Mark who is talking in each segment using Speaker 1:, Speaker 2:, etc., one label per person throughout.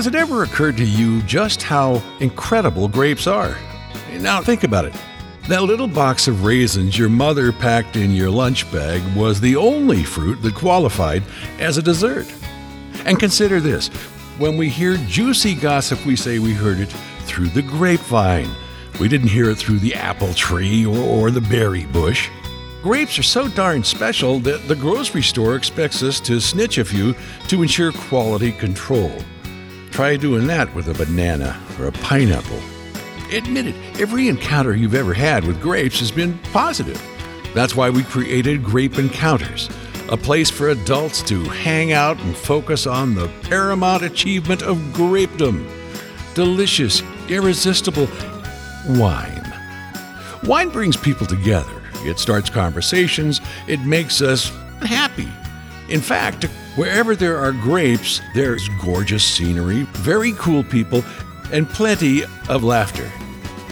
Speaker 1: Has it ever occurred to you just how incredible grapes are? Now, think about it. That little box of raisins your mother packed in your lunch bag was the only fruit that qualified as a dessert. And consider this when we hear juicy gossip, we say we heard it through the grapevine. We didn't hear it through the apple tree or, or the berry bush. Grapes are so darn special that the grocery store expects us to snitch a few to ensure quality control. Try doing that with a banana or a pineapple. Admit it, every encounter you've ever had with grapes has been positive. That's why we created Grape Encounters, a place for adults to hang out and focus on the paramount achievement of grapedom delicious, irresistible wine. Wine brings people together. It starts conversations, it makes us happy. In fact, wherever there are grapes, there's gorgeous scenery, very cool people, and plenty of laughter.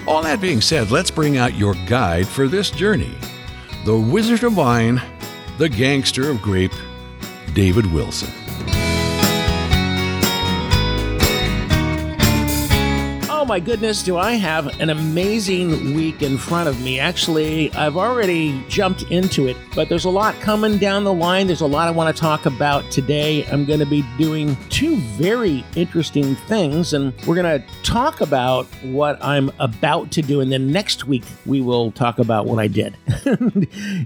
Speaker 1: All that being said, let's bring out your guide for this journey the Wizard of Wine, the Gangster of Grape, David Wilson.
Speaker 2: My goodness, do I have an amazing week in front of me. Actually, I've already jumped into it, but there's a lot coming down the line. There's a lot I want to talk about today. I'm going to be doing two very interesting things, and we're going to talk about what I'm about to do. And then next week, we will talk about what I did.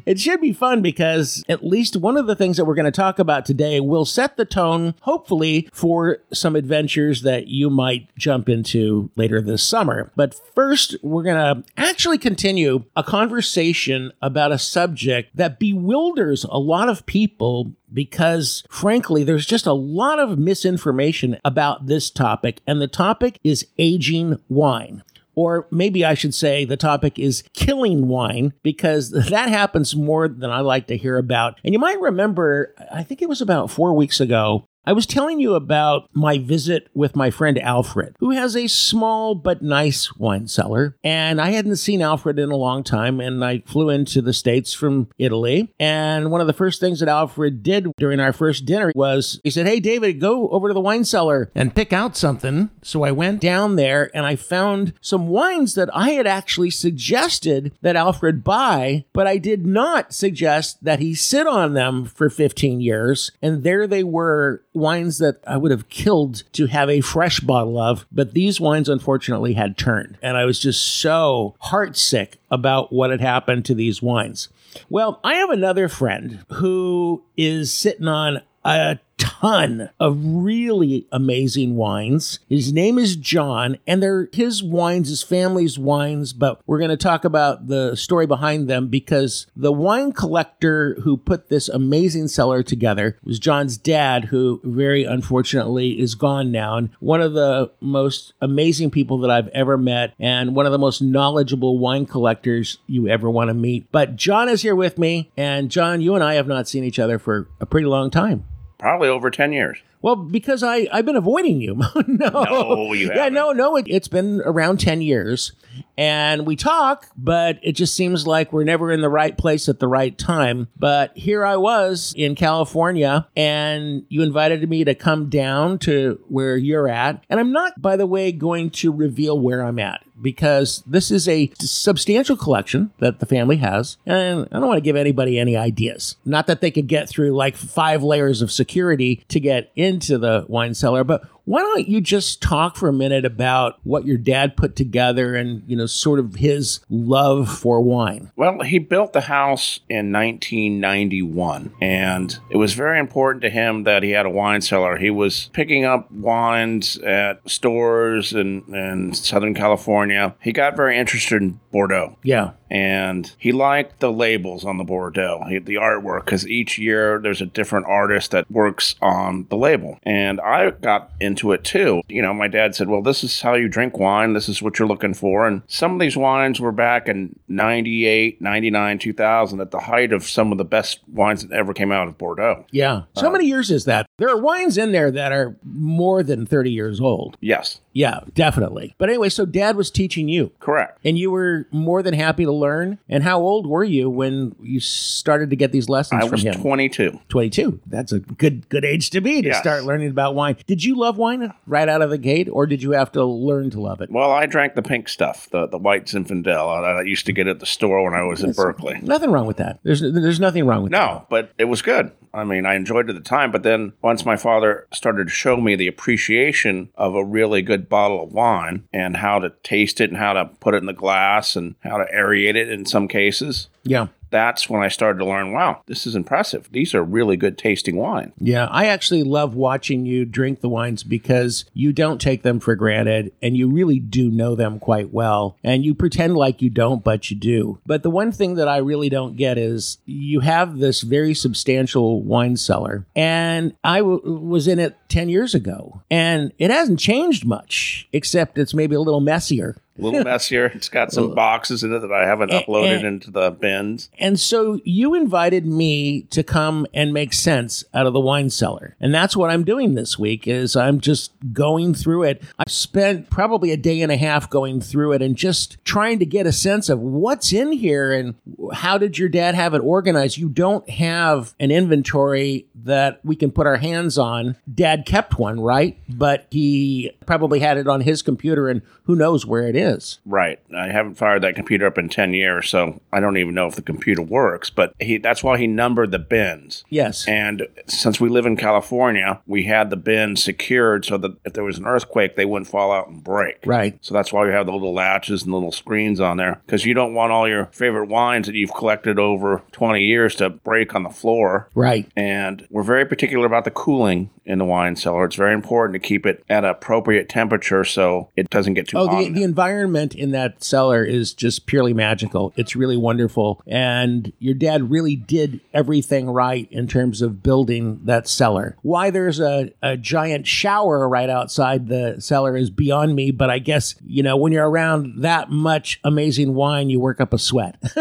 Speaker 2: it should be fun because at least one of the things that we're going to talk about today will set the tone, hopefully, for some adventures that you might jump into later later this summer. But first, we're going to actually continue a conversation about a subject that bewilders a lot of people because, frankly, there's just a lot of misinformation about this topic, and the topic is aging wine. Or maybe I should say the topic is killing wine because that happens more than I like to hear about. And you might remember, I think it was about four weeks ago, I was telling you about my visit with my friend Alfred, who has a small but nice wine cellar. And I hadn't seen Alfred in a long time, and I flew into the States from Italy. And one of the first things that Alfred did during our first dinner was he said, Hey, David, go over to the wine cellar and pick out something. So I went down there and I found some wines that I had actually suggested that Alfred buy, but I did not suggest that he sit on them for 15 years. And there they were wines that I would have killed to have a fresh bottle of, but these wines unfortunately had turned. And I was just so heartsick about what had happened to these wines. Well, I have another friend who is sitting on a ton of really amazing wines. His name is John, and they're his wines, his family's wines, but we're going to talk about the story behind them because the wine collector who put this amazing cellar together was John's dad, who very unfortunately is gone now. And one of the most amazing people that I've ever met, and one of the most knowledgeable wine collectors you ever want to meet. But John is here with me, and John, you and I have not seen each other for a pretty long time.
Speaker 3: Probably over 10 years.
Speaker 2: Well, because I, I've been avoiding you. no.
Speaker 3: No, you.
Speaker 2: Yeah, no, no. It, it's been around 10 years. And we talk, but it just seems like we're never in the right place at the right time. But here I was in California, and you invited me to come down to where you're at. And I'm not, by the way, going to reveal where I'm at because this is a substantial collection that the family has. And I don't want to give anybody any ideas. Not that they could get through like five layers of security to get into the wine cellar, but why don't you just talk for a minute about what your dad put together and, you know, sort of his love for wine?
Speaker 3: Well, he built the house in 1991, and it was very important to him that he had a wine cellar. He was picking up wines at stores in, in Southern California. He got very interested in Bordeaux.
Speaker 2: Yeah
Speaker 3: and he liked the labels on the Bordeaux, he, the artwork, because each year there's a different artist that works on the label. And I got into it too. You know, my dad said, Well, this is how you drink wine, this is what you're looking for. And some of these wines were back in 98, 99, 2000 at the height of some of the best wines that ever came out of Bordeaux.
Speaker 2: Yeah. So, uh, how many years is that? There are wines in there that are more than 30 years old.
Speaker 3: Yes.
Speaker 2: Yeah, definitely. But anyway, so dad was teaching you.
Speaker 3: Correct.
Speaker 2: And you were more than happy to learn. And how old were you when you started to get these lessons
Speaker 3: I
Speaker 2: from him?
Speaker 3: was 22.
Speaker 2: 22. That's a good good age to be to
Speaker 3: Yes.
Speaker 2: start learning about wine. Did you love wine right out of the gate, or did you have to learn to love it?
Speaker 3: Well, I drank the pink stuff, the, the white Zinfandel. I, I used to get at the store when I was in Berkeley.
Speaker 2: Nothing wrong with that. There's there's nothing wrong with that.
Speaker 3: No, but it was good. I mean, I enjoyed it at the time, but then once my father started to show me the appreciation of a really good bottle of wine and how to taste it and how to put it in the glass and how to aerate it in some cases,
Speaker 2: Yeah.
Speaker 3: That's when I started to learn, wow, this is impressive. These are really good tasting wine.
Speaker 2: Yeah, I actually love watching you drink the wines because you don't take them for granted and you really do know them quite well. And you pretend like you don't, but you do. But the one thing that I really don't get is you have this very substantial wine cellar, and I w- was in it 10 years ago, and it hasn't changed much, except it's maybe a little messier.
Speaker 3: A little messier. It's got some boxes in it that I haven't uploaded
Speaker 2: eh.
Speaker 3: into the bins.
Speaker 2: And so you invited me to come and make sense out of the wine cellar. And that's what I'm doing this week is I'm just going through it. I've spent probably a day and a half going through it and just trying to get a sense of what's in here and how did your dad have it organized? You don't have an inventory that we can put our hands on. Dad kept one, right? But he probably had it on his computer and who knows where it is.
Speaker 3: Right. I haven't fired that computer up in 10 years, so I don't even know if the computer works, but he that's why he numbered the bins.
Speaker 2: Yes.
Speaker 3: And since we live in California, we had the bins secured so that if there was an earthquake, they wouldn't fall out and break.
Speaker 2: Right.
Speaker 3: So that's why we have the little latches and little screens on there because you don't want all your favorite wines that you've collected over 20 years to break on the floor.
Speaker 2: Right.
Speaker 3: And we're very particular about the cooling in the wine cellar. It's very important to keep it at an appropriate temperature so it doesn't get too
Speaker 2: Oh,
Speaker 3: hot.
Speaker 2: the, the environment in that cellar is just purely magical. It's really wonderful. And your dad really did everything right in terms of building that cellar. Why there's a, a giant shower right outside the cellar is beyond me, but I guess, you know, when you're around that much amazing wine, you work up a sweat.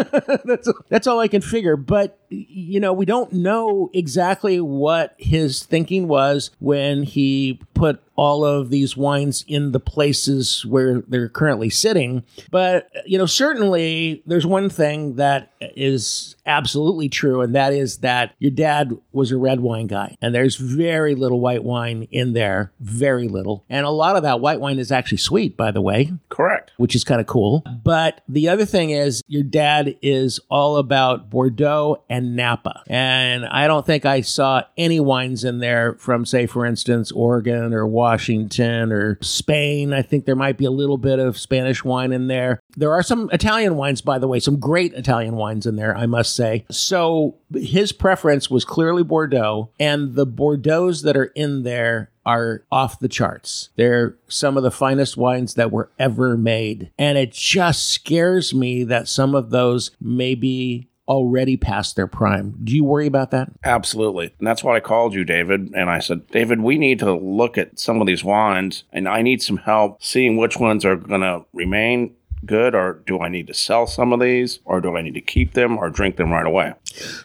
Speaker 2: that's, that's all I can figure. But, you know, we don't know exactly what his thinking was when he put all of these wines in the places where they're currently sitting. But, you know, certainly there's one thing that is absolutely true, and that is that your dad was a red wine guy. And there's very little white wine in there, very little. And a lot of that white wine is actually sweet, by the way
Speaker 3: Correct.
Speaker 2: which is kind of cool. But the other thing is, your dad is all about Bordeaux and Napa. And I don't think I saw any wines in there from, say, for instance, Oregon or Washington or Spain. I think there might be a little bit of Spanish wine in there. There are some Italian wines, by the way, some great Italian wines in there, I must say. So his preference was clearly Bordeaux, and the Bordeaux's that are in there are off the charts. They're some of the finest wines that were ever made. And it just scares me that some of those may be already past their prime. Do you worry about that?
Speaker 3: Absolutely. And that's why I called you, David. And I said, David, we need to look at some of these wines and I need some help seeing which ones are going to remain good or do I need to sell some of these or do I need to keep them or drink them right away?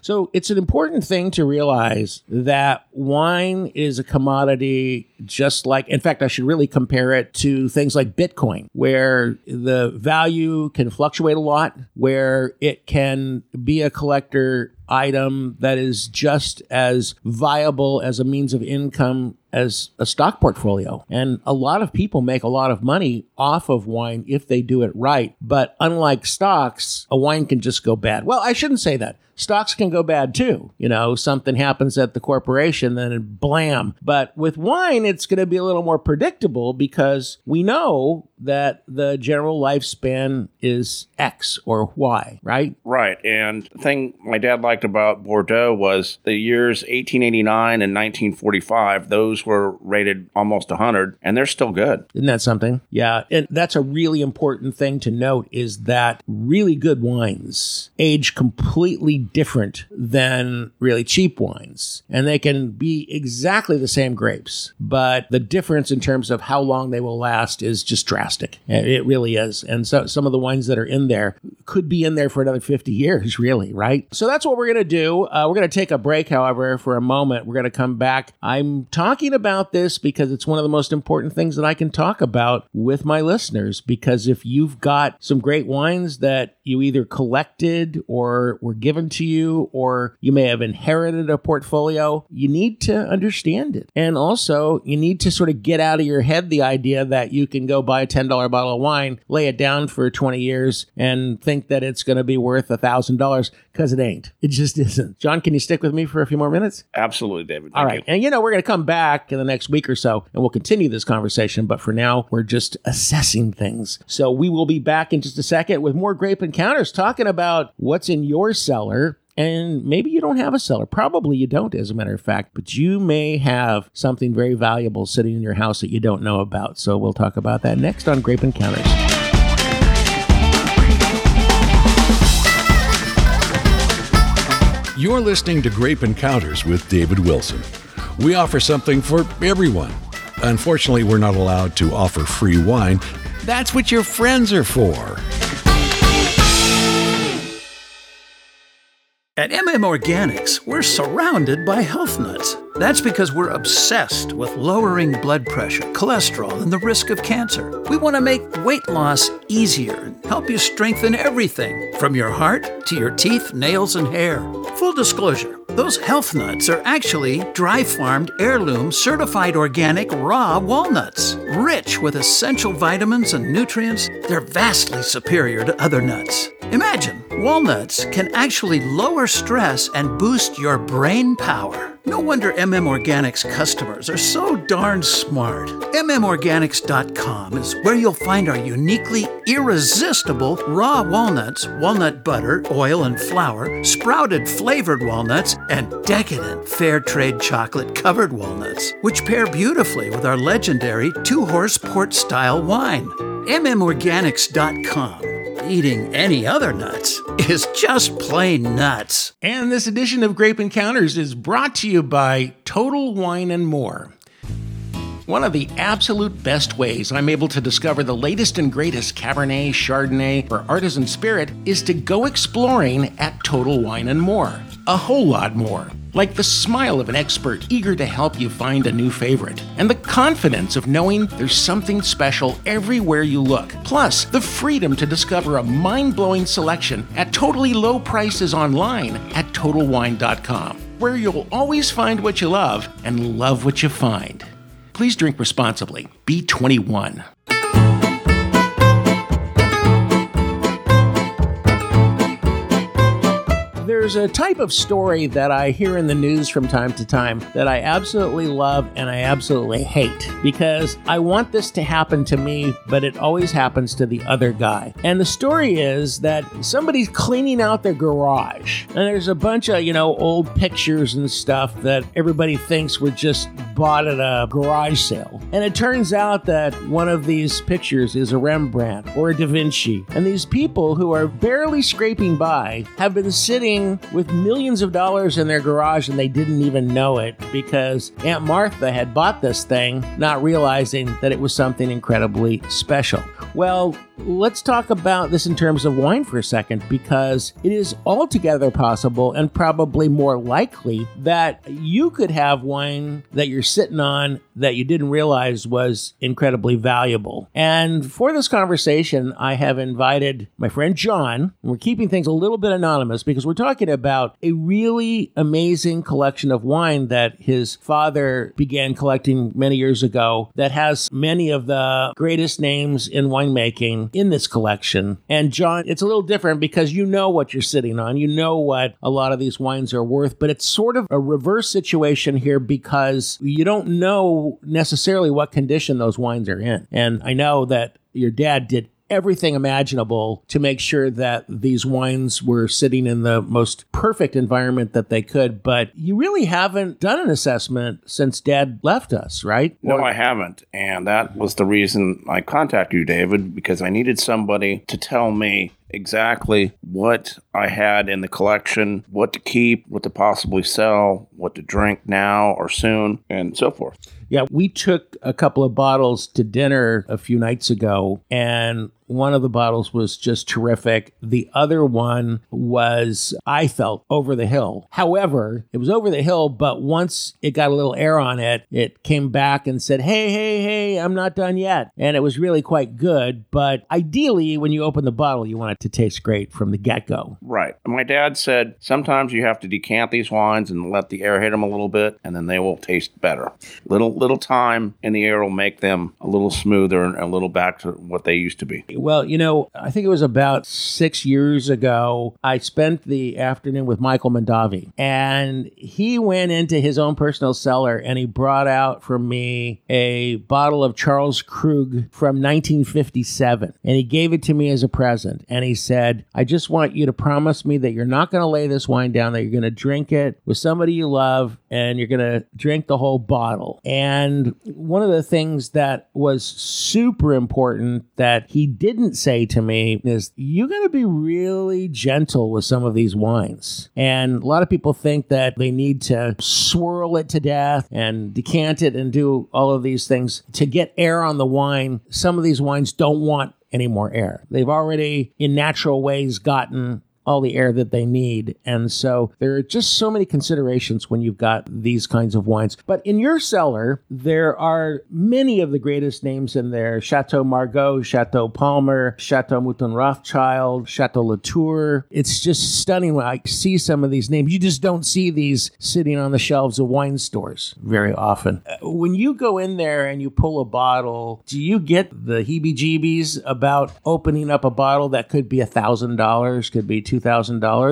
Speaker 2: So it's an important thing to realize that wine is a commodity just like, in fact, I should really compare it to things like Bitcoin, where the value can fluctuate a lot, where it can be a collector item that is just as viable as a means of income as a stock portfolio. And a lot of people make a lot of money off of wine if they do it right. But unlike stocks, a wine can just go bad. Well, I shouldn't say that. Stocks can go bad too. You know, something happens at the corporation, then blam. But with wine, it's going to be a little more predictable because we know that the general lifespan is X or Y, right?
Speaker 3: Right. And the thing my dad liked about Bordeaux was the years 1889 and 1945, those were rated almost 100 and they're still good.
Speaker 2: Isn't that something? Yeah. And that's a really important thing to note is that really good wines age completely different than really cheap wines. And they can be exactly the same grapes, but the difference in terms of how long they will last is just drastic. It really is. And so some of the wines that are in there could be in there for another 50 years, really, right? So that's what we're going to do. Uh, we're going to take a break, however, for a moment. We're going to come back. I'm talking about this because it's one of the most important things that I can talk about with my listeners. Because if you've got some great wines that you either collected or were given to you or you may have inherited a portfolio, you need to understand it. And also, you need to sort of get out of your head the idea that you can go buy a $10 bottle of wine, lay it down for 20 years, and think that it's going to be worth $1,000 because it ain't. It just isn't. John, can you stick with me for a few more minutes?
Speaker 3: Absolutely, David.
Speaker 2: All right.
Speaker 3: you.
Speaker 2: And you know, we're going to come back in the next week or so and we'll continue this conversation. But for now, we're just assessing things. So we will be back in just a second with more grape encounters talking about what's in your cellar. And maybe you don't have a cellar. Probably you don't, as a matter of fact, but you may have something very valuable sitting in your house that you don't know about. So we'll talk about that next on Grape Encounters.
Speaker 1: You're listening to Grape Encounters with David Wilson. We offer something for everyone. Unfortunately, we're not allowed to offer free wine. That's what your friends are for.
Speaker 4: At MM Organics, we're surrounded by health nuts. That's because we're obsessed with lowering blood pressure, cholesterol, and the risk of cancer. We want to make weight loss easier and help you strengthen everything from your heart to your teeth, nails, and hair. Full disclosure those health nuts are actually dry farmed, heirloom, certified organic raw walnuts. Rich with essential vitamins and nutrients, they're vastly superior to other nuts. Imagine, walnuts can actually lower stress and boost your brain power. No wonder MM Organics customers are so darn smart. MMOrganics.com is where you'll find our uniquely irresistible raw walnuts, walnut butter, oil, and flour, sprouted flavored walnuts, and decadent fair trade chocolate covered walnuts, which pair beautifully with our legendary two horse port style wine. MMOrganics.com. Eating any other nuts is just plain nuts.
Speaker 2: And this edition of Grape Encounters is brought to you by Total Wine and More. One of the absolute best ways I'm able to discover the latest and greatest Cabernet, Chardonnay, or artisan spirit is to go exploring at Total Wine and More. A whole lot more. Like the smile of an expert eager to help you find a new favorite, and the confidence of knowing there's something special everywhere you look. Plus, the freedom to discover a mind blowing selection at totally low prices online at TotalWine.com, where you'll always find what you love and love what you find. Please drink responsibly. Be 21. There's a type of story that I hear in the news from time to time that I absolutely love and I absolutely hate because I want this to happen to me, but it always happens to the other guy. And the story is that somebody's cleaning out their garage and there's a bunch of, you know, old pictures and stuff that everybody thinks were just bought at a garage sale. And it turns out that one of these pictures is a Rembrandt or a Da Vinci. And these people who are barely scraping by have been sitting with millions of dollars in their garage and they didn't even know it because Aunt Martha had bought this thing, not realizing that it was something incredibly special. Well, let's talk about this in terms of wine for a second because it is altogether possible and probably more likely that you could have wine that you're sitting on that you didn't realize was incredibly valuable. And for this conversation, I have invited my friend John. We're keeping things a little bit anonymous because we're talking about a really amazing collection of wine that his father began collecting many years ago that has many of the greatest names in winemaking in this collection. And John, it's a little different because you know what you're sitting on. You know what a lot of these wines are worth, but it's sort of a reverse situation here because you don't know necessarily what condition those wines are in. And I know that your dad did everything imaginable to make sure that these wines were sitting in the most perfect environment that they could. But you really haven't done an assessment since dad left us, right?
Speaker 3: No, I haven't. And that was the reason I contacted you, David, because I needed somebody to tell me exactly what I had in the collection, what to keep, what to possibly sell, what to drink now or soon, and so forth.
Speaker 2: Yeah, we took a couple of bottles to dinner a few nights ago, and one of the bottles was just terrific. The other one was, I felt, over the hill. However, it was over the hill, but once it got a little air on it, it came back and said, Hey, hey, hey, I'm not done yet. And it was really quite good. But ideally, when you open the bottle, you want it to taste great from the get go.
Speaker 3: Right. My dad said sometimes you have to decant these wines and let the air hit them a little bit, and then they will taste better. Little little time in the air will make them a little smoother and a little back to what they used to be.
Speaker 2: Well, you know, I think it was about six years ago. I spent the afternoon with Michael Mondavi, and he went into his own personal cellar and he brought out for me a bottle of Charles Krug from 1957, and he gave it to me as a present. And he said, "I just want you to promise me that you're not going to lay this wine down; that you're going to drink it with somebody you love, and you're going to drink the whole bottle." And one of the things that was super important that he didn't say to me is, "You got to be really gentle with some of these wines." And a lot of people think that they need to swirl it to death and decant it and do all of these things to get air on the wine. Some of these wines don't want any more air. They've already, in natural ways, gotten all the air that they need. And so there are just so many considerations when you've got these kinds of wines. But in your cellar, there are many of the greatest names in there Chateau Margaux, Chateau Palmer, Chateau Mouton Rothschild, Chateau Latour. It's just stunning when I see some of these names. You just don't see these sitting on the shelves of wine stores very often. Uh, When you go in there and you pull a bottle, do you get the heebie jeebies about opening up a bottle that could be a $1,000, could be $2,000?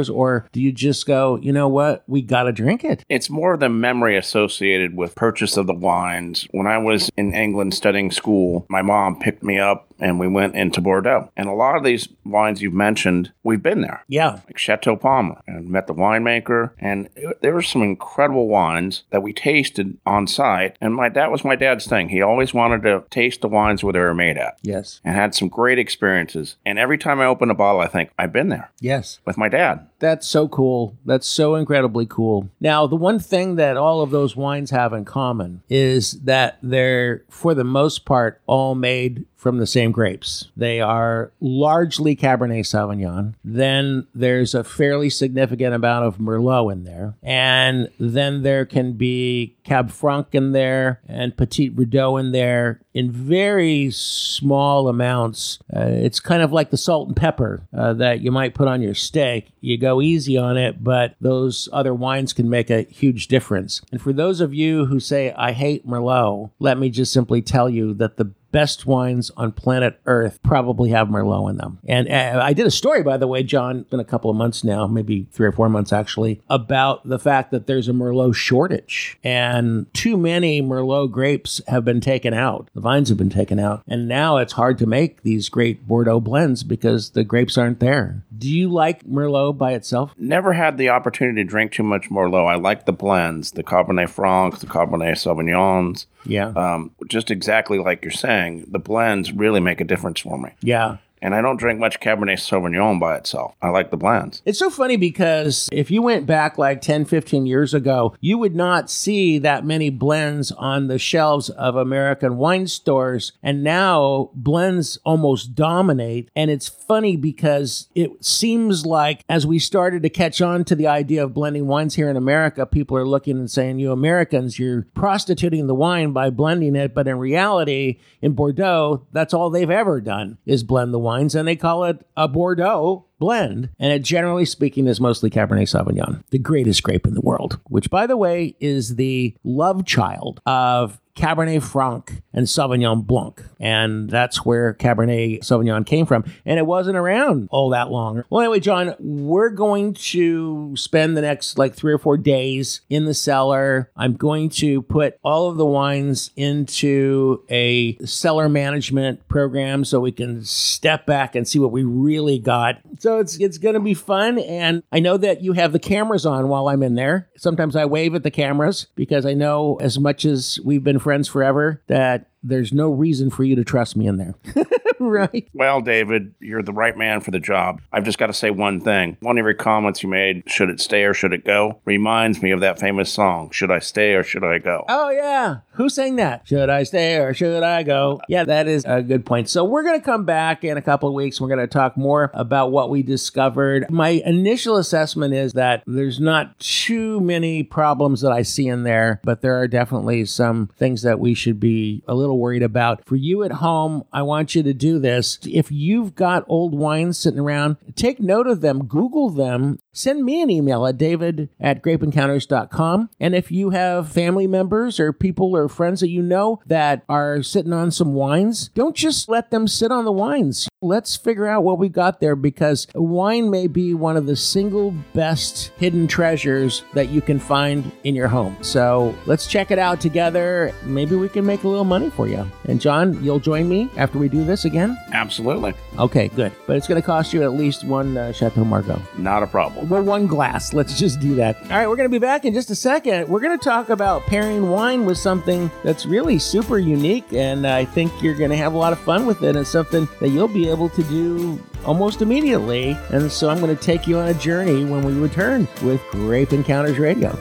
Speaker 2: Or do you just go, you know what? We got to drink it?
Speaker 3: It's more the memory associated with purchase of the wines. When I was in England studying school, my mom picked me up and we went into Bordeaux. And a lot of these wines you've mentioned, we've been there.
Speaker 2: Yeah.
Speaker 3: Like Chateau Palmer and met the winemaker. And it- there were some incredible wines that we tasted on site. And my that was my dad's thing. He always wanted to taste the wines where they were made at
Speaker 2: Yes.
Speaker 3: and had some great experiences. And every time I open a bottle, I think, I've been there
Speaker 2: Yes.
Speaker 3: with my dad.
Speaker 2: That's so cool. That's so incredibly cool. Now, the one thing that all of those wines have in common is that they're, for the most part, all made from the same grapes. They are largely Cabernet Sauvignon. Then there's a fairly significant amount of Merlot in there. And then there can be Cab Franc in there and Petit Verdot in there in very small amounts. Uh, it's kind of like the salt and pepper uh, that you might put on your steak. You go easy on it, but those other wines can make a huge difference. And for those of you who say, I hate Merlot, let me just simply tell you that the best wines on planet Earth probably have Merlot in them. And uh, I did a story, by the way, John, been a couple of months now, maybe three or four months actually, about the fact that there's a Merlot shortage and too many Merlot grapes have been taken out. The vines have been taken out. And now it's hard to make these great Bordeaux blends because the grapes aren't there. Do you like Merlot by itself?
Speaker 3: Never had the opportunity to drink too much Merlot. I like the blends, the Cabernet Francs, the Cabernet Sauvignons.
Speaker 2: Yeah.
Speaker 3: Um, just exactly like you're saying, the blends really make a difference for me.
Speaker 2: yeah.
Speaker 3: And I don't drink much Cabernet Sauvignon by itself. I like the blends.
Speaker 2: It's so funny because if you went back like 10, 15 years ago, you would not see that many blends on the shelves of American wine stores. And now blends almost dominate. And it's funny because it seems like as we started to catch on to the idea of blending wines here in America, people are looking and saying, you Americans, you're prostituting the wine by blending it. But in reality, in Bordeaux, that's all they've ever done is blend the wines. And they call it a Bordeaux blend. And it generally speaking is mostly Cabernet Sauvignon, the greatest grape in the world, which by the way is the love child of Cabernet Franc and Sauvignon Blanc. And that's where Cabernet Sauvignon came from. And it wasn't around all that long. Well, anyway, John, we're going to spend the next like three or four days in the cellar. I'm going to put all of the wines into a cellar management program so we can step back and see what we really got. So it's it's to be fun and I know that you have the cameras on while I'm in there. Sometimes I wave at the cameras because I know as much as we've been friends forever that there's no reason for you to trust me in there. right?
Speaker 3: Well, David, you're the right man for the job. I've just got to say one thing. One of your comments you made, should it stay or should it go, reminds me of that famous song, Should I Stay or Should I Go?
Speaker 2: Oh, yeah. Who sang that? Should I stay or should I go? Yeah, that is a good point. So, we're going to come back in a couple of weeks. We're going to talk more about what we discovered. My initial assessment is that there's not too many problems that I see in there, but there are definitely some things that we should be a little worried about. For you at home, I want you to do this. If you've got old wines sitting around, take note of them, Google them, send me an email at david at grapeencounters.com. And if you have family members or people or friends that you know that are sitting on some wines, don't just let them sit on the wines. Let's figure out what we got there because wine may be one of the single best hidden treasures that you can find in your home. So let's check it out together. Maybe we can make a little money for you. And John, you'll join me after we do this again?
Speaker 3: Absolutely.
Speaker 2: Okay, good. But it's going to cost you at least one uh, Chateau Margaux.
Speaker 3: Not a problem.
Speaker 2: Well, one glass. Let's just do that. All right, we're going to be back in just a second. We're going to talk about pairing wine with something that's really super unique, and I think you're going to have a lot of fun with it. It's something that you'll be able to do almost immediately. And so I'm going to take you on a journey when we return with Grape Encounters Radio.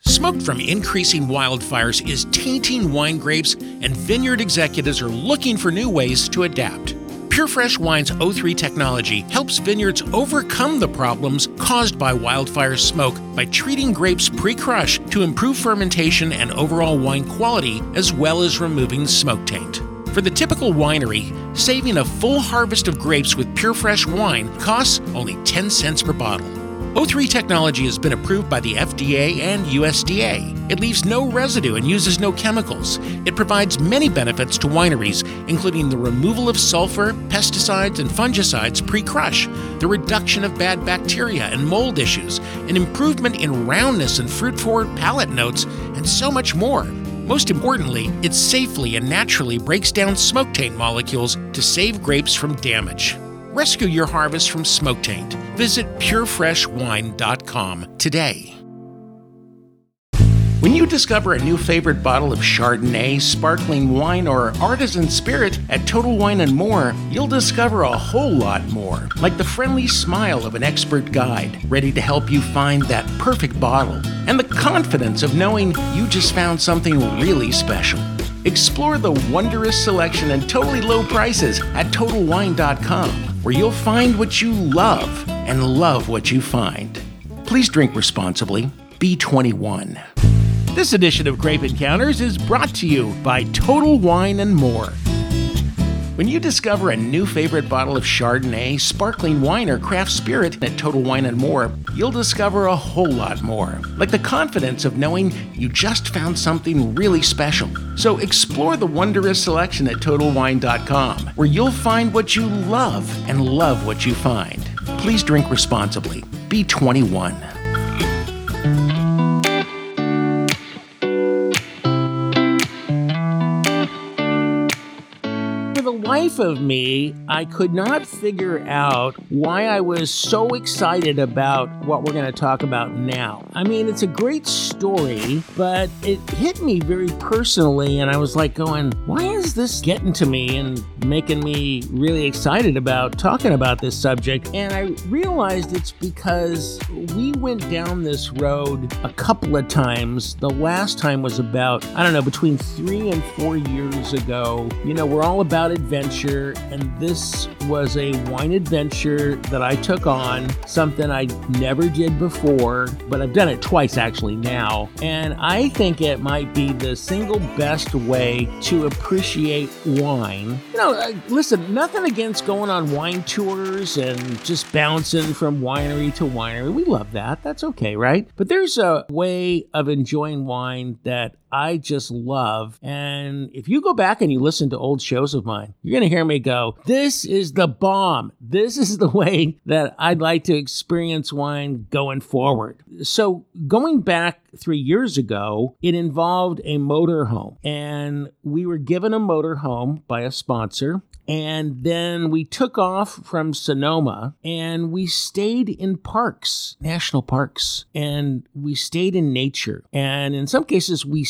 Speaker 5: Smoke from increasing wildfires is tainting wine grapes, and vineyard executives are looking for new ways to adapt. PureFresh Wine's O3 technology helps vineyards overcome the problems caused by wildfire smoke by treating grapes pre crush to improve fermentation and overall wine quality, as well as removing smoke taint. For the typical winery, saving a full harvest of grapes with PureFresh wine costs only 10 cents per bottle. O3 technology has been approved by the FDA and USDA. It leaves no residue and uses no chemicals. It provides many benefits to wineries, including the removal of sulfur, pesticides, and fungicides pre crush, the reduction of bad bacteria and mold issues, an improvement in roundness and fruit forward palate notes, and so much more. Most importantly, it safely and naturally breaks down smoke taint molecules to save grapes from damage. Rescue your harvest from smoke taint. Visit purefreshwine.com today. When you discover a new favorite bottle of Chardonnay, sparkling wine, or artisan spirit at Total Wine and More, you'll discover a whole lot more, like the friendly smile of an expert guide, ready to help you find that perfect bottle, and the confidence of knowing you just found something really special. Explore the wondrous selection and totally low prices at TotalWine.com, where you'll find what you love and love what you find. Please drink responsibly. B21. This edition of Grape Encounters is brought to you by Total Wine and More. When you discover a new favorite bottle of Chardonnay, sparkling wine, or craft spirit at Total Wine and More, you'll discover a whole lot more, like the confidence of knowing you just found something really special. So explore the wondrous selection at TotalWine.com, where you'll find what you love and love what you find. Please drink responsibly. Be 21.
Speaker 2: Life of me, I could not figure out why I was so excited about what we're going to talk about now. I mean, it's a great story, but it hit me very personally, and I was like, going, why is this getting to me and making me really excited about talking about this subject? And I realized it's because we went down this road a couple of times. The last time was about, I don't know, between three and four years ago. You know, we're all about adventure, and this was a wine adventure that I took on, something I never did before, but I've done it twice actually now. And I think it might be the single best way to appreciate wine. You know, uh, listen, nothing against going on wine tours and just bouncing from winery to winery. We love that. That's okay, right? But there's a way of enjoying wine that I just love. And if you go back and you listen to old shows of mine, you're going to hear me go, This is the bomb. This is the way that I'd like to experience wine going forward. So, going back three years ago, it involved a motorhome. And we were given a motorhome by a sponsor. And then we took off from Sonoma and we stayed in parks, national parks, and we stayed in nature. And in some cases, we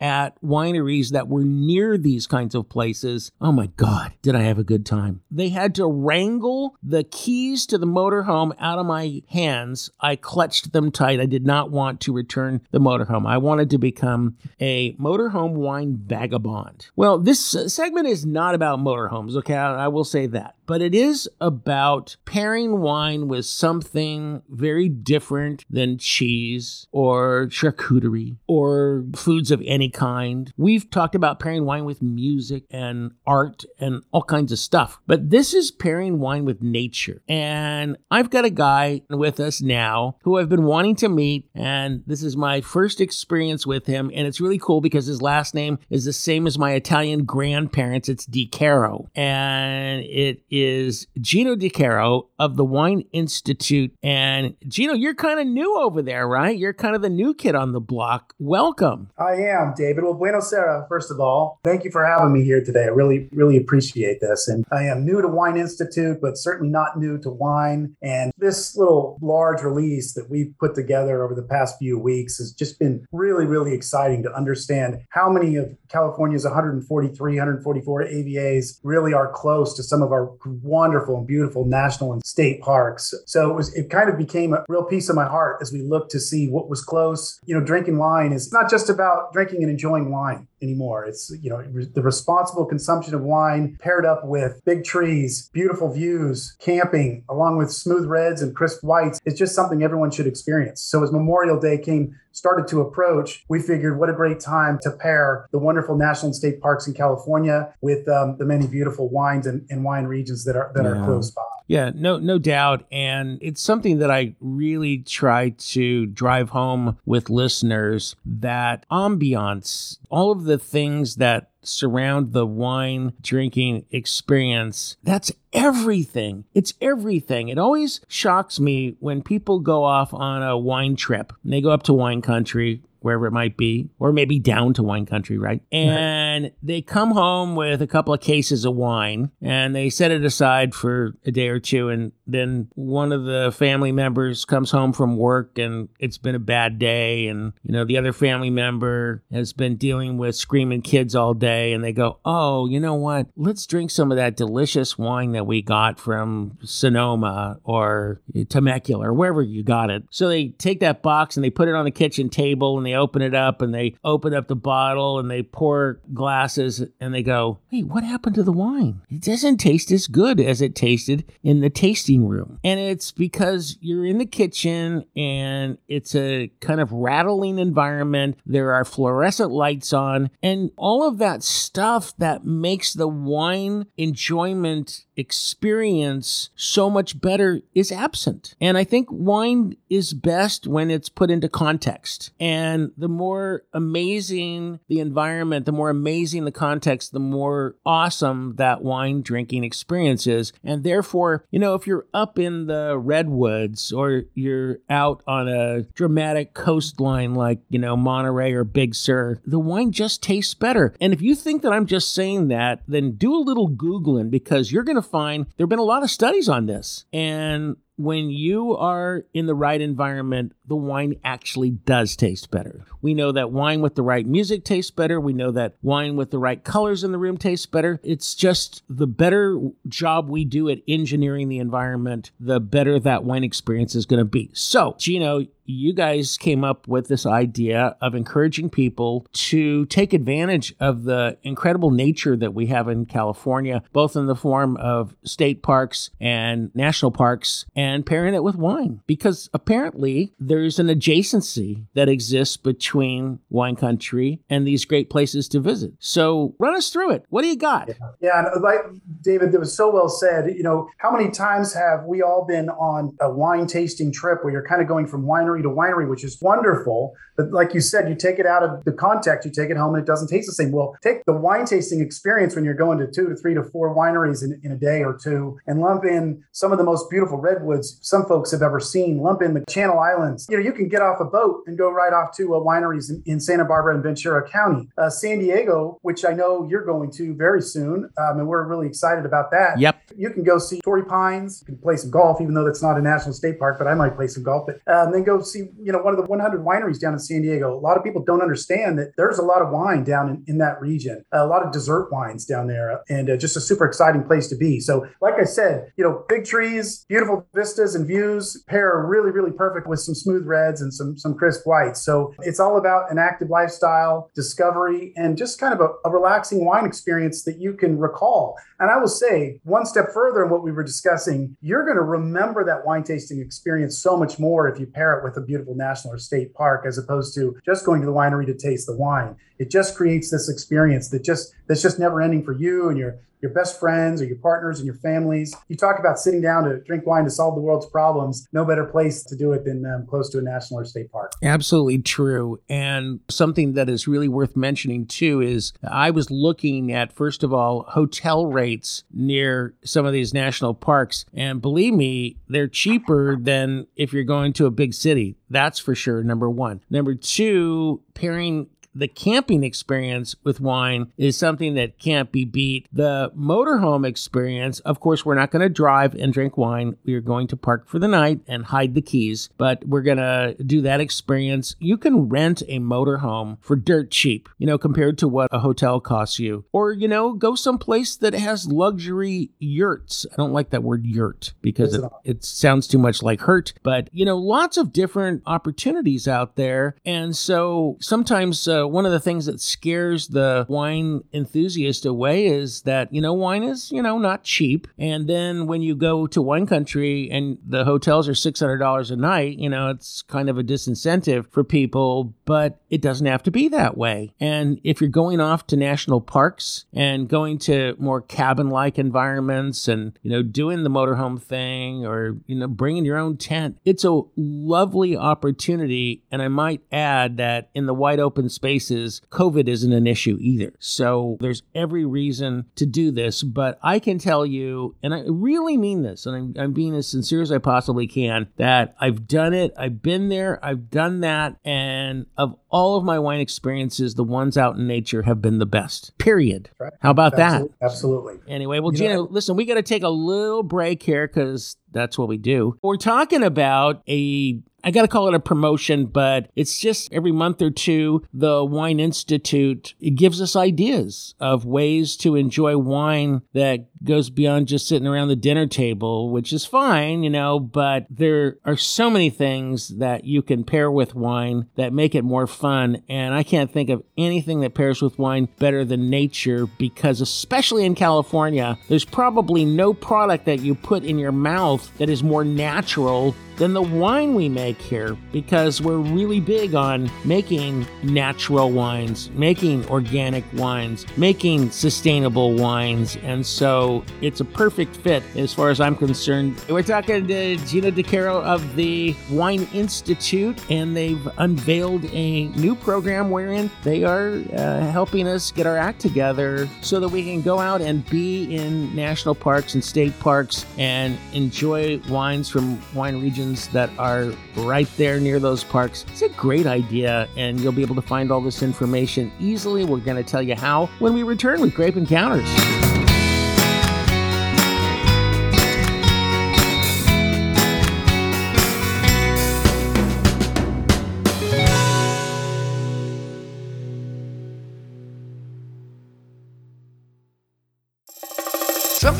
Speaker 2: at wineries that were near these kinds of places. Oh my God, did I have a good time? They had to wrangle the keys to the motorhome out of my hands. I clutched them tight. I did not want to return the motorhome. I wanted to become a motorhome wine vagabond. Well, this uh, segment is not about motorhomes homes. Okay, I will say that. But it is about pairing wine with something very different than cheese or charcuterie or foods of any kind. We've talked about pairing wine with music and art and all kinds of stuff. But this is pairing wine with nature. And I've got a guy with us now who I've been wanting to meet. And this is my first experience with him. And it's really cool because his last name is the same as my Italian grandparents. It's Di Caro and it is Gino Di Caro of the Wine Institute. And Gino, you're kind of new over there, right? You're kind of the new kid on the block. Welcome.
Speaker 6: I am, David. Well, buenos aires, first of all. Thank you for having me here today. I really, really appreciate this. And I am new to Wine Institute, but certainly not new to wine. And this little large release that we've put together over the past few weeks has just been really, really exciting to understand how many of California's 143, 144 AVAs really are close to some of our wonderful and beautiful national and state parks. So it was it kind of became a real piece of my heart as we looked to see what was close. You know, drinking wine is not just about drinking and enjoying wine anymore. It's you know the responsible consumption of wine paired up with big trees, beautiful views, camping, along with smooth reds and crisp whites. It's just something everyone should experience. So as Memorial Day came started to approach, we figured what a great time to pair the wonderful national and state parks in California with um, the many beautiful wines and, and, wine regions that are that yeah. are close by.
Speaker 2: Yeah, no, no doubt, and it's something that I really try to drive home with listeners that ambiance, all of the things that surround the wine drinking experience. That's everything. It's everything. It always shocks me when people go off on a wine trip and they go up to wine country wherever it might be, or maybe down to wine country, right? And right. they come home with a couple of cases of wine and they set it aside for a day or two. And then one of the family members comes home from work and it's been a bad day. And, you know, the other family member has been dealing with screaming kids all day. And they go, Oh, you know what? Let's drink some of that delicious wine that we got from Sonoma or Temecula or wherever you got it. So they take that box and they put it on the kitchen table and they open it up and they open up the bottle and they pour glasses and they go, Hey, what happened to the wine? It doesn't taste as good as it tasted in the tasting room. And it's because you're in the kitchen and it's a kind of rattling environment. There are fluorescent lights on and all of that stuff that makes the wine enjoyment experience so much better is absent. And I think wine is best when it's put into context. And the more amazing the environment, the more amazing the context, the more awesome that wine drinking experience is. And therefore, you know, if you're up in the redwoods or you're out on a dramatic coastline like, you know, Monterey or Big Sur, the wine just tastes better. And if you think that I'm just saying that, then do a little Googling because you're going to find there have been a lot of studies on this. And when you are in the right environment, the wine actually does taste better. We know that wine with the right music tastes better. We know that wine with the right colors in the room tastes better. It's just the better job we do at engineering the environment, the better that wine experience is going to be. So, Gino, you guys came up with this idea of encouraging people to take advantage of the incredible nature that we have in California, both in the form of state parks and national parks, and pairing it with wine. Because apparently there's an adjacency that exists between wine country and these great places to visit. So run us through it. What do you got?
Speaker 6: Yeah, yeah uh, like David, that was so well said. You know, how many times have we all been on a wine tasting trip where you're kind of going from winery to winery, which is wonderful. But like you said, you take it out of the context, you take it home, and it doesn't taste the same. Well, take the wine tasting experience when you're going to two to three to four wineries in, in a day or two, and lump in some of the most beautiful redwoods some folks have ever seen. Lump in the Channel Islands. You know, you can get off a boat and go right off to uh, wineries in, in, Santa Barbara and Ventura County. Uh, San Diego, which I know you're going to very soon, um, and we're really excited about that.
Speaker 2: Yep.
Speaker 6: You can go see Torrey Pines. You can play some golf, even though that's not a national state park, but I might play some golf. But um, then go see, you know, one of the 100 wineries down in San Diego. A lot of people don't understand that there's a lot of wine down in, in that region, a lot of dessert wines down there, and uh, just a super exciting place to be. So, like I said, you know, big trees, beautiful vistas and views pair really, really perfect with some smooth reds and some some crisp whites. So it's all about an active lifestyle, discovery, and just kind of a, a relaxing wine experience that you can recall. And I will say, one step further in what we were discussing, you're going to remember that wine tasting experience so much more if you pair it with a beautiful national or state park as opposed to just going to the winery to taste the wine. It just creates this experience that just that's just never ending for you and your your best friends or your partners and your families. You talk about sitting down to drink wine to solve the world's problems. No better place to do it than um, close to a national or state park.
Speaker 2: Absolutely true. And something that is really worth mentioning too is I was looking at, first of all, hotel rates near some of these national parks. And believe me, they're cheaper than if you're going to a big city. That's for sure, number one. Number two, pairing the camping experience with wine is something that can't be beat. The motorhome experience, of course, we're not going to drive and drink wine. We are going to park for the night and hide the keys, but we're going to do that experience. You can rent a motorhome for dirt cheap, you know, compared to what a hotel costs you. Or, you know, go someplace that has luxury yurts. I don't like that word yurt because it, it sounds too much like hurt, but, you know, lots of different opportunities out there. And so sometimes, uh, one of the things that scares the wine enthusiast away is that, you know, wine is, you know, not cheap. And then when you go to wine country and the hotels are $600 a night, you know, it's kind of a disincentive for people, but it doesn't have to be that way. And if you're going off to national parks and going to more cabin like environments and, you know, doing the motorhome thing or, you know, bringing your own tent, it's a lovely opportunity. And I might add that in the wide open space, spaces, COVID isn't an issue either. So there's every reason to do this. But I can tell you, and I really mean this, and I'm, I'm being as sincere as I possibly can, that I've done it. I've been there. I've done that. And of all of my wine experiences, the ones out in nature have been the best. Period. Right. How about
Speaker 6: Absolutely. that? Absolutely.
Speaker 2: Anyway, well, you Gino, know, listen, we got to take a little break here because that's what we do. We're talking about a I got to call it a promotion, but it's just every month or two, the Wine Institute it gives us ideas of ways to enjoy wine that goes beyond just sitting around the dinner table, which is fine, you know, but there are so many things that you can pair with wine that make it more fun. And I can't think of anything that pairs with wine better than nature because, especially in California, there's probably no product that you put in your mouth that is more natural than the wine we make here because we're really big on making natural wines, making organic wines, making sustainable wines. And so it's a perfect fit as far as I'm concerned. We're talking to Gino DiCaro of the Wine Institute, and they've unveiled a new program wherein they are uh, helping us get our act together so that we can go out and be in national parks and state parks and enjoy wines from wine regions that are right there near those parks. It's a great idea, and you'll be able to find all this information easily. We're going to tell you how when we return with Grape Encounters.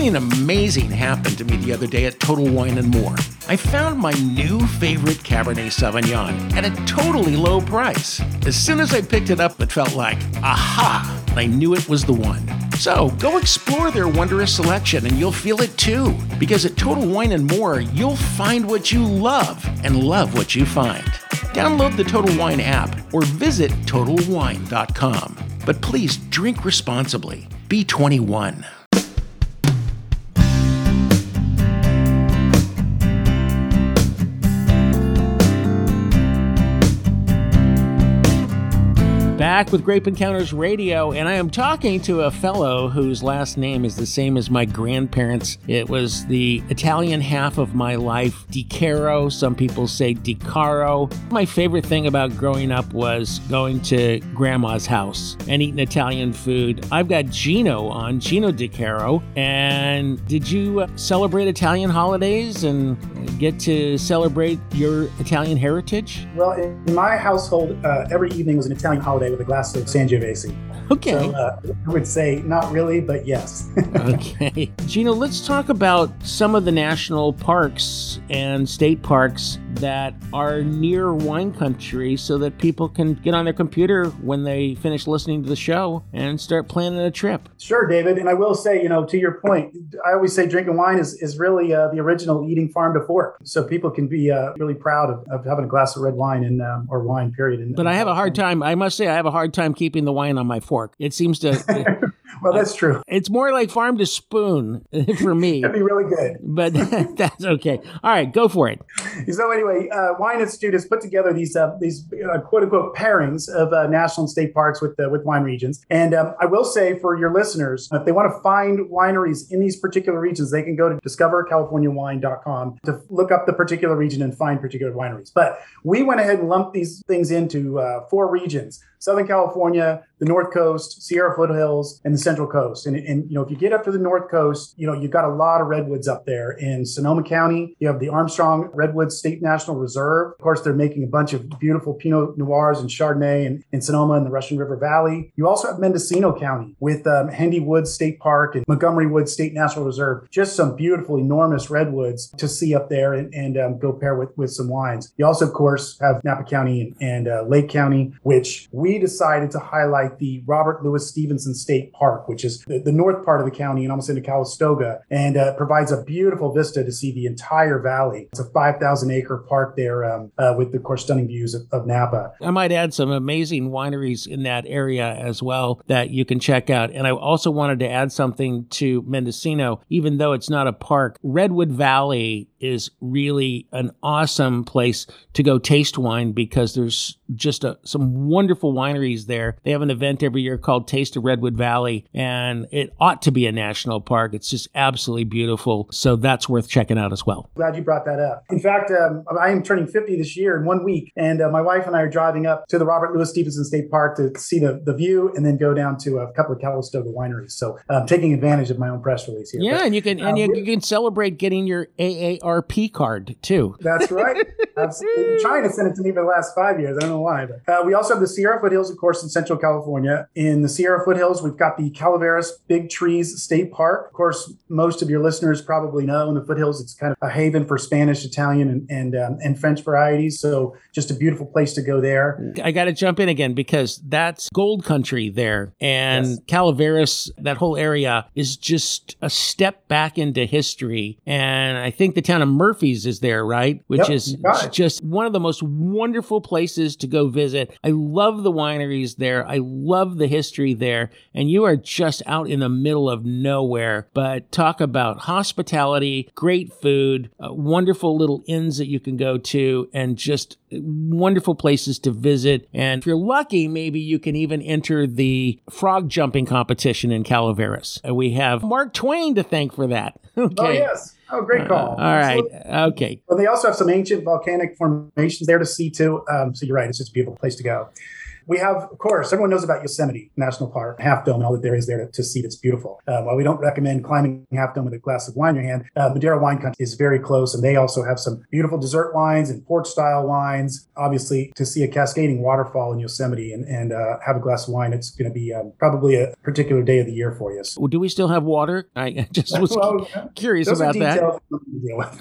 Speaker 2: Something amazing happened to me the other day at Total Wine and More. I found my new favorite Cabernet Sauvignon at a totally low price. As soon as I picked it up, it felt like, aha, I knew it was the one. So go explore their wondrous selection and you'll feel it too. Because at Total Wine and More, you'll find what you love and love what you find. Download the Total Wine app or visit TotalWine.com. But please drink responsibly. Be 21. Back with Grape Encounters Radio, and I am talking to a fellow whose last name is the same as my grandparents. It was the Italian half of my life, Di Caro. Some people say Di Caro. My favorite thing about growing up was going to grandma's house and eating Italian food. I've got Gino on, Gino Di Caro. And did you uh, celebrate Italian holidays and get to celebrate your Italian heritage?
Speaker 6: Well, in my household, uh, every evening was an Italian holiday with a of Sangiovese.
Speaker 2: Okay.
Speaker 6: So uh, I would say not really, but yes.
Speaker 2: okay. Gino, let's talk about some of the national parks and state parks that are near wine country so that people can get on their computer when they finish listening to the show and start planning a trip.
Speaker 6: Sure, David. And I will say, you know, to your point, I always say drinking wine is, is really uh, the original eating farm to fork. So people can be uh, really proud of, of, having a glass of red wine and um, or wine, period. In,
Speaker 2: but I have a hard time, I must say, I have a hard time keeping the wine on my fork. It seems to.
Speaker 6: well, that's true.
Speaker 2: It's more like farm to spoon for me.
Speaker 6: That'd be really good.
Speaker 2: But that's okay. All right, go for it.
Speaker 6: So anyway, uh, Wine Institute has put together these uh, these uh, quote unquote pairings of uh, national and state parks with with wine regions. And um, I will say for your listeners, if they want to find wineries in these particular regions, they can go to discovercaliforniawine.com to look up the particular region and find particular wineries. But we went ahead and lumped these things into uh, four regions: Southern California, the North Coast, Sierra foothills, and the Central Coast. And, and you know, if you get up to the North Coast, you know, you've got a lot of redwoods up there. In Sonoma County, you have the Armstrong Redwood State Natural Reserve. Of course, they're making a bunch of beautiful Pinot Noirs and Chardonnay in, in Sonoma and the Russian River Valley. You also have Mendocino County with um, Hendy Woods State Park and Montgomery Woods State Natural Reserve. Just some beautiful, enormous redwoods to see up there and, and um, go pair with, with some wines. You also, of course, have Napa County and, and uh, Lake County, which we decided to highlight the Robert Louis Stevenson State Park, which is the, the north part of the county and almost into Calistoga, and uh, provides a beautiful vista to see the entire valley. It's a 5,000 acre park there um, uh, with, of course, stunning views of, of, Napa.
Speaker 2: I might add some amazing wineries in that area as well that you can check out. And I also wanted to add something to Mendocino, even though it's not a park. Redwood Valley is really an awesome place to go taste wine because there's just a, some wonderful wineries there. They have an event every year called Taste of Redwood Valley, and it ought to be a national park. It's just absolutely beautiful. So that's worth checking out as well.
Speaker 6: Glad you brought that up. In fact, um, I am turning 50 this year in one week, and uh, my wife and I are driving up to the Robert Louis Stevenson State Park to see the, the view and then go down to a couple of Calistoga wineries. So I'm um, taking advantage of my own press release here.
Speaker 2: Yeah, but, and you can and um, you, you, can celebrate getting your AARP card too.
Speaker 6: That's right. I've been trying to send it to me for the last five years. I don't know why. But uh, we also have the Sierra Foothills, of course, in Central California. In the Sierra Foothills, we've got the Calaveras Big Trees State Park. Of course, most of your listeners probably know in the foothills, it's kind of a haven for Spanish, Italian, and and, um, and French varieties. So just a beautiful place to go there.
Speaker 2: I got to jump in again because that's gold country there, and yes. Calaveras, that whole area is just a step back into history. And I think the town of Murphys is there, right? Which
Speaker 6: yep,
Speaker 2: is just one of the most wonderful places to go visit. I love the wineries there. I love the history there. And you are just out in the middle of nowhere. But talk about hospitality, great food, uh, wonderful little inns that you can go to, and just wonderful places to visit. And if you're lucky, maybe you can even enter the frog jumping competition in Calaveras. Uh, we have Mark Twain to thank for that.
Speaker 6: okay. Oh, yes. Oh, great call.
Speaker 2: Uh, all right. Okay.
Speaker 6: Well, they also have some ancient volcanic formations there to see too. Um, so you're right; it's just a beautiful place to go. We have, of course, everyone knows about Yosemite National Park, Half Dome, and all that there is there to, to see that's beautiful. Uh, while we don't recommend climbing Half Dome with a glass of wine in your hand, uh, Madera Wine Country is very close, and they also have some beautiful dessert wines and port style wines. Obviously, to see a cascading waterfall in Yosemite and, and uh, have a glass of wine, it's going to be um, probably a particular day of the year for you.
Speaker 2: So. Well, do we still have water? I just was well, curious about that.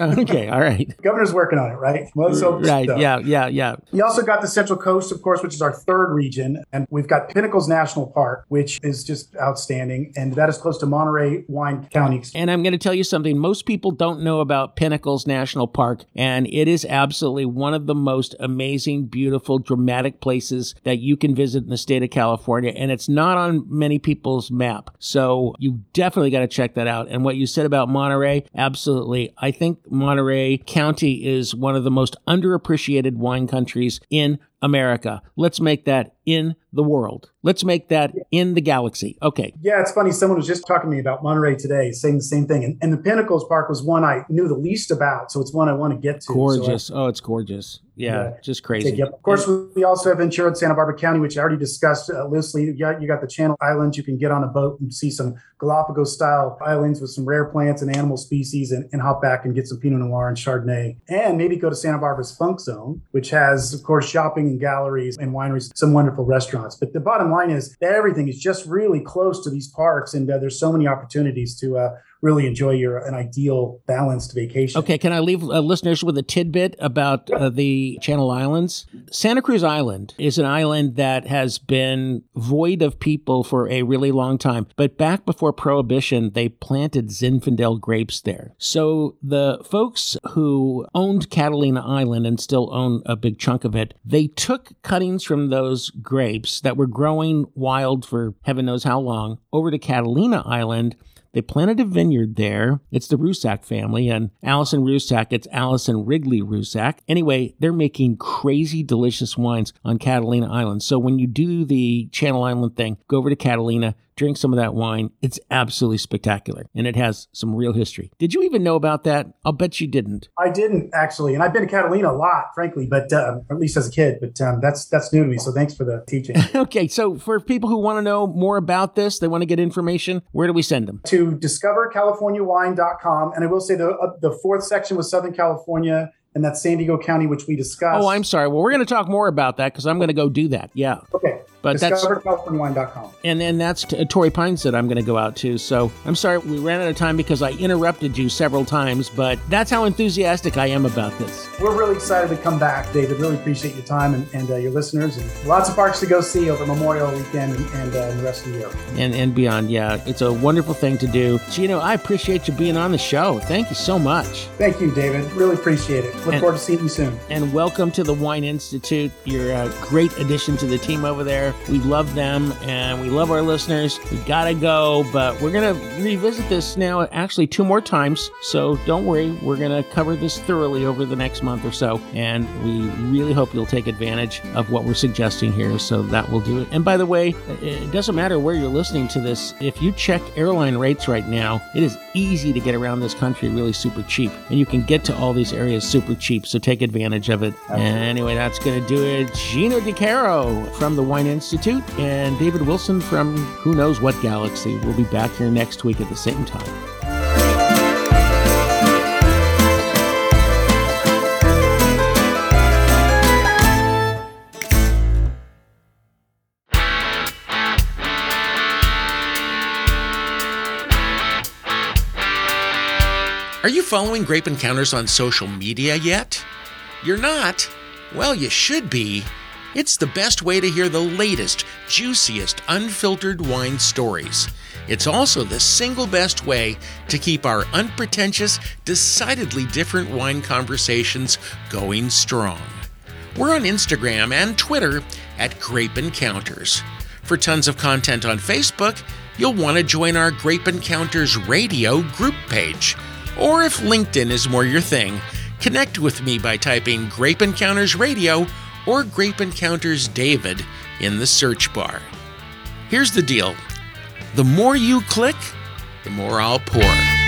Speaker 2: okay, all right.
Speaker 6: Governor's working on it, right?
Speaker 2: Well, so, right, so. yeah, yeah, yeah.
Speaker 6: You also got the Central Coast, of course, which is our third region. And we've got Pinnacles National Park, which is just outstanding. And that is close to Monterey Wine County.
Speaker 2: And I'm going to tell you something most people don't know about Pinnacles National Park. And it is absolutely one of the most amazing, beautiful, dramatic places that you can visit in the state of California. And it's not on many people's map. So you definitely got to check that out. And what you said about Monterey, absolutely. I think Monterey County is one of the most underappreciated wine countries in America. Let's make that in the world. Let's make that in the galaxy. Okay.
Speaker 6: Yeah, it's funny. Someone was just talking to me about Monterey today, saying the same thing. And, and the Pinnacles Park was one I knew the least about, so it's one I want to get to.
Speaker 2: Gorgeous.
Speaker 6: So
Speaker 2: I, oh, it's gorgeous. Yeah, yeah, just crazy.
Speaker 6: Yep. Of course, we also have Ventura in Santa Barbara County, which I already discussed uh, loosely. You got, you got the Channel Islands. You can get on a boat and see some Galapagos style islands with some rare plants and animal species and, and hop back and get some Pinot Noir and Chardonnay. And maybe go to Santa Barbara's Funk Zone, which has, of course, shopping and galleries and wineries, some wonderful restaurants. But the bottom line is that everything is just really close to these parks. And uh, there's so many opportunities to, uh, really enjoy your an ideal balanced vacation.
Speaker 2: Okay, can I leave uh, listeners with a tidbit about uh, the Channel Islands? Santa Cruz Island is an island that has been void of people for a really long time, but back before Prohibition, they planted Zinfandel grapes there. So the folks who owned Catalina Island and still own a big chunk of it, they took cuttings from those grapes that were growing wild for heaven knows how long over to Catalina Island they planted a vineyard there. It's the Rusack family, and Alison Rusack, it's Alison Wrigley Rusack. Anyway, they're making crazy delicious wines on Catalina Island. So when you do the Channel Island thing, go over to Catalina, drink some of that wine. It's absolutely spectacular and it has some real history. Did you even know about that? I'll bet you didn't.
Speaker 6: I didn't actually. And I've been to Catalina a lot, frankly, but uh, at least as a kid, but um, that's that's new to me. So thanks for the teaching.
Speaker 2: okay. So for people who want to know more about this, they want to get information, where do we send them?
Speaker 6: To discovercaliforniawine.com. And I will say the, uh, the fourth section was Southern California and that's San Diego County, which we discussed.
Speaker 2: Oh, I'm sorry. Well, we're going to talk more about that because I'm going to go do that. Yeah.
Speaker 6: Okay. But that's
Speaker 2: And then that's t- Torrey Pines that I'm going to go out to. So I'm sorry we ran out of time because I interrupted you several times, but that's how enthusiastic I am about this.
Speaker 6: We're really excited to come back, David. Really appreciate your time and, and uh, your listeners, and lots of parks to go see over Memorial Weekend and, and uh, the rest of the year.
Speaker 2: And and beyond, yeah, it's a wonderful thing to do. Gino, I appreciate you being on the show. Thank you so much.
Speaker 6: Thank you, David. Really appreciate it. Look and, forward to seeing you soon.
Speaker 2: And welcome to the Wine Institute. You're a uh, great addition to the team over there. We love them them and we love our listeners. We gotta go, but we're gonna revisit this now actually two more times. So don't worry, we're gonna cover this thoroughly over the next month or so. And we really hope you'll take advantage of what we're suggesting here. So that will do it. And by the way, it doesn't matter where you're listening to this. If you check airline rates right now, it is easy to get around this country really super cheap. And you can get to all these areas super cheap. So take advantage of it. Anyway, that's going to do it. Gino DiCaro from the Wine Institute and David Wilson from who knows what galaxy. We'll be back here next week at the same time.
Speaker 5: Are you following Grape Encounters on social media yet? You're not? Well, you should be. It's the best way to hear the latest, juiciest, unfiltered wine stories. It's also the single best way to keep our unpretentious, decidedly different wine conversations going strong. We're on Instagram and Twitter at Grape Encounters. For tons of content on Facebook, you'll want to join our Grape Encounters Radio group page or if LinkedIn is more your thing, connect with me by typing Grape Encounters Radio or Grape Encounters David in the search bar. Here's the deal the more you click, the more I'll pour.